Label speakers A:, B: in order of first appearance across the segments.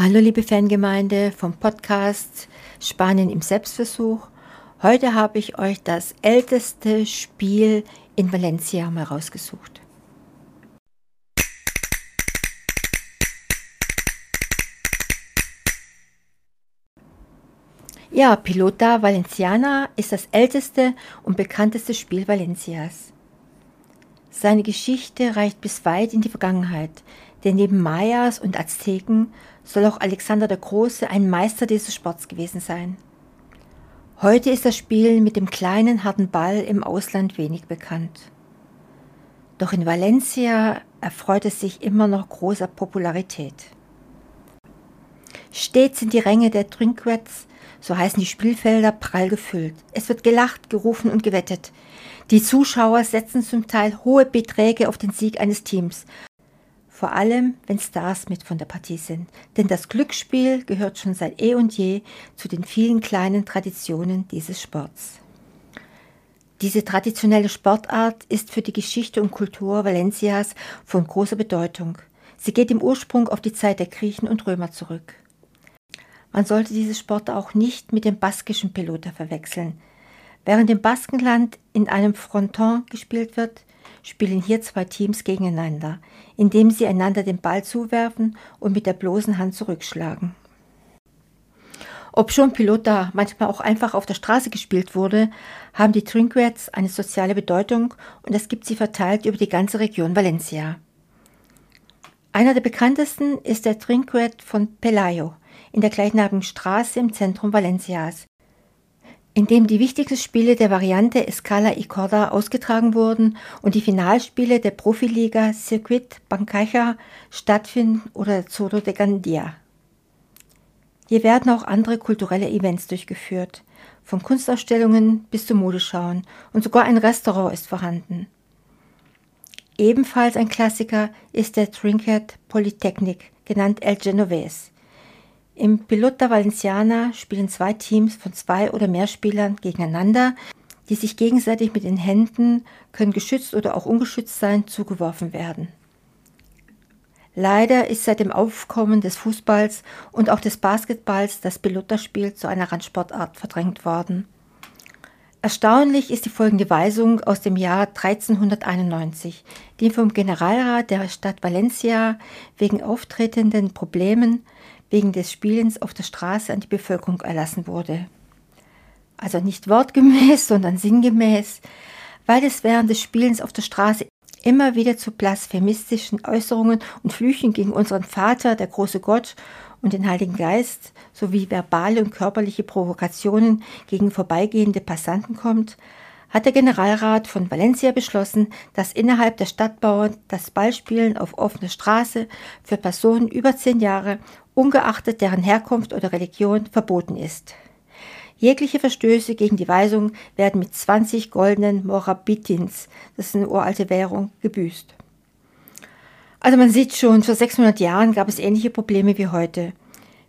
A: Hallo liebe Fangemeinde vom Podcast Spanien im Selbstversuch. Heute habe ich euch das älteste Spiel in Valencia mal rausgesucht. Ja, Pilota Valenciana ist das älteste und bekannteste Spiel Valencias. Seine Geschichte reicht bis weit in die Vergangenheit, denn neben Mayas und Azteken soll auch Alexander der Große ein Meister dieses Sports gewesen sein. Heute ist das Spiel mit dem kleinen harten Ball im Ausland wenig bekannt. Doch in Valencia erfreut es sich immer noch großer Popularität. Stets sind die Ränge der Trinquets, so heißen die Spielfelder, prall gefüllt. Es wird gelacht, gerufen und gewettet. Die Zuschauer setzen zum Teil hohe Beträge auf den Sieg eines Teams vor allem wenn Stars mit von der Partie sind. Denn das Glücksspiel gehört schon seit eh und je zu den vielen kleinen Traditionen dieses Sports. Diese traditionelle Sportart ist für die Geschichte und Kultur Valencias von großer Bedeutung. Sie geht im Ursprung auf die Zeit der Griechen und Römer zurück. Man sollte diese Sport auch nicht mit dem baskischen Pelota verwechseln. Während im Baskenland in einem Fronton gespielt wird, spielen hier zwei Teams gegeneinander, indem sie einander den Ball zuwerfen und mit der bloßen Hand zurückschlagen. Ob schon Pilota manchmal auch einfach auf der Straße gespielt wurde, haben die Trinquets eine soziale Bedeutung und es gibt sie verteilt über die ganze Region Valencia. Einer der bekanntesten ist der Trinquet von Pelayo in der gleichnamigen Straße im Zentrum Valencias, in dem die wichtigsten Spiele der Variante Escala y Corda ausgetragen wurden und die Finalspiele der Profiliga Circuit Bancaja stattfinden oder Zoro de Gandia. Hier werden auch andere kulturelle Events durchgeführt, von Kunstausstellungen bis zu Modeschauen und sogar ein Restaurant ist vorhanden. Ebenfalls ein Klassiker ist der Trinket Polytechnic, genannt El Genovese, im Pilota Valenciana spielen zwei Teams von zwei oder mehr Spielern gegeneinander, die sich gegenseitig mit den Händen, können geschützt oder auch ungeschützt sein, zugeworfen werden. Leider ist seit dem Aufkommen des Fußballs und auch des Basketballs das Pilota-Spiel zu einer Randsportart verdrängt worden. Erstaunlich ist die folgende Weisung aus dem Jahr 1391, die vom Generalrat der Stadt Valencia wegen auftretenden Problemen wegen des Spielens auf der Straße an die Bevölkerung erlassen wurde. Also nicht wortgemäß, sondern sinngemäß, weil es während des Spielens auf der Straße immer wieder zu blasphemistischen Äußerungen und Flüchen gegen unseren Vater, der große Gott und den Heiligen Geist sowie verbale und körperliche Provokationen gegen vorbeigehende Passanten kommt, hat der Generalrat von Valencia beschlossen, dass innerhalb der Stadtbauern das Ballspielen auf offener Straße für Personen über zehn Jahre, ungeachtet deren Herkunft oder Religion, verboten ist. Jegliche Verstöße gegen die Weisung werden mit 20 goldenen Morabitins, das ist eine uralte Währung, gebüßt. Also man sieht schon, vor 600 Jahren gab es ähnliche Probleme wie heute.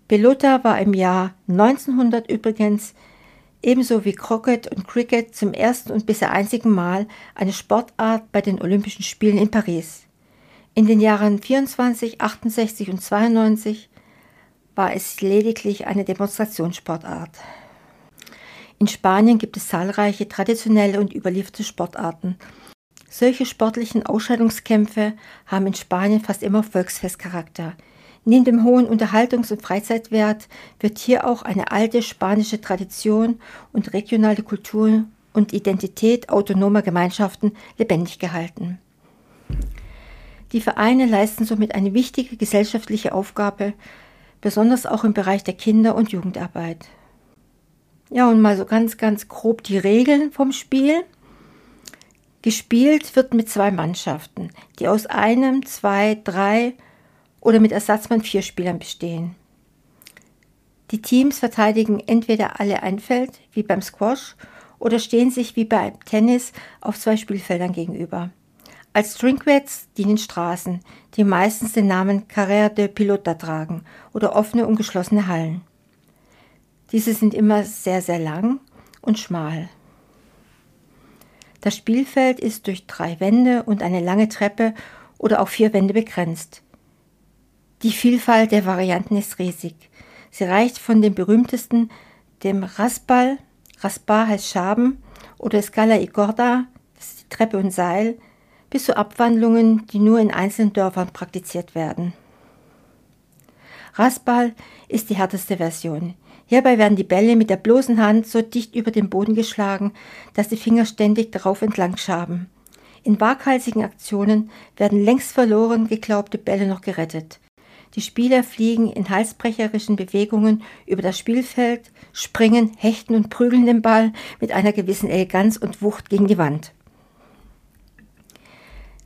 A: Pelota war im Jahr 1900 übrigens ebenso wie Croquet und Cricket zum ersten und bisher einzigen Mal eine Sportart bei den Olympischen Spielen in Paris. In den Jahren 24, 68 und 92 war es lediglich eine Demonstrationssportart. In Spanien gibt es zahlreiche traditionelle und überlieferte Sportarten. Solche sportlichen Ausscheidungskämpfe haben in Spanien fast immer Volksfestcharakter. Neben dem hohen Unterhaltungs- und Freizeitwert wird hier auch eine alte spanische Tradition und regionale Kultur und Identität autonomer Gemeinschaften lebendig gehalten. Die Vereine leisten somit eine wichtige gesellschaftliche Aufgabe, besonders auch im Bereich der Kinder- und Jugendarbeit. Ja, und mal so ganz, ganz grob die Regeln vom Spiel. Gespielt wird mit zwei Mannschaften, die aus einem, zwei, drei oder mit Ersatzmann vier Spielern bestehen. Die Teams verteidigen entweder alle ein Feld, wie beim Squash, oder stehen sich wie beim Tennis auf zwei Spielfeldern gegenüber. Als Drinkwets dienen Straßen, die meistens den Namen Carrera de Pilota tragen oder offene und geschlossene Hallen. Diese sind immer sehr, sehr lang und schmal. Das Spielfeld ist durch drei Wände und eine lange Treppe oder auch vier Wände begrenzt. Die Vielfalt der Varianten ist riesig. Sie reicht von den berühmtesten, dem Rasball, Rasbar heißt Schaben, oder Scala e Corda, das ist die Treppe und Seil, bis zu Abwandlungen, die nur in einzelnen Dörfern praktiziert werden. Rasball ist die härteste Version. Hierbei werden die Bälle mit der bloßen Hand so dicht über den Boden geschlagen, dass die Finger ständig darauf entlang schaben. In waghalsigen Aktionen werden längst verloren geglaubte Bälle noch gerettet. Die Spieler fliegen in halsbrecherischen Bewegungen über das Spielfeld, springen, hechten und prügeln den Ball mit einer gewissen Eleganz und Wucht gegen die Wand.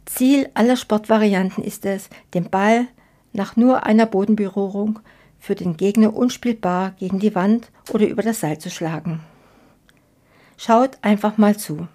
A: Ziel aller Sportvarianten ist es, den Ball nach nur einer Bodenberührung für den Gegner unspielbar gegen die Wand oder über das Seil zu schlagen. Schaut einfach mal zu.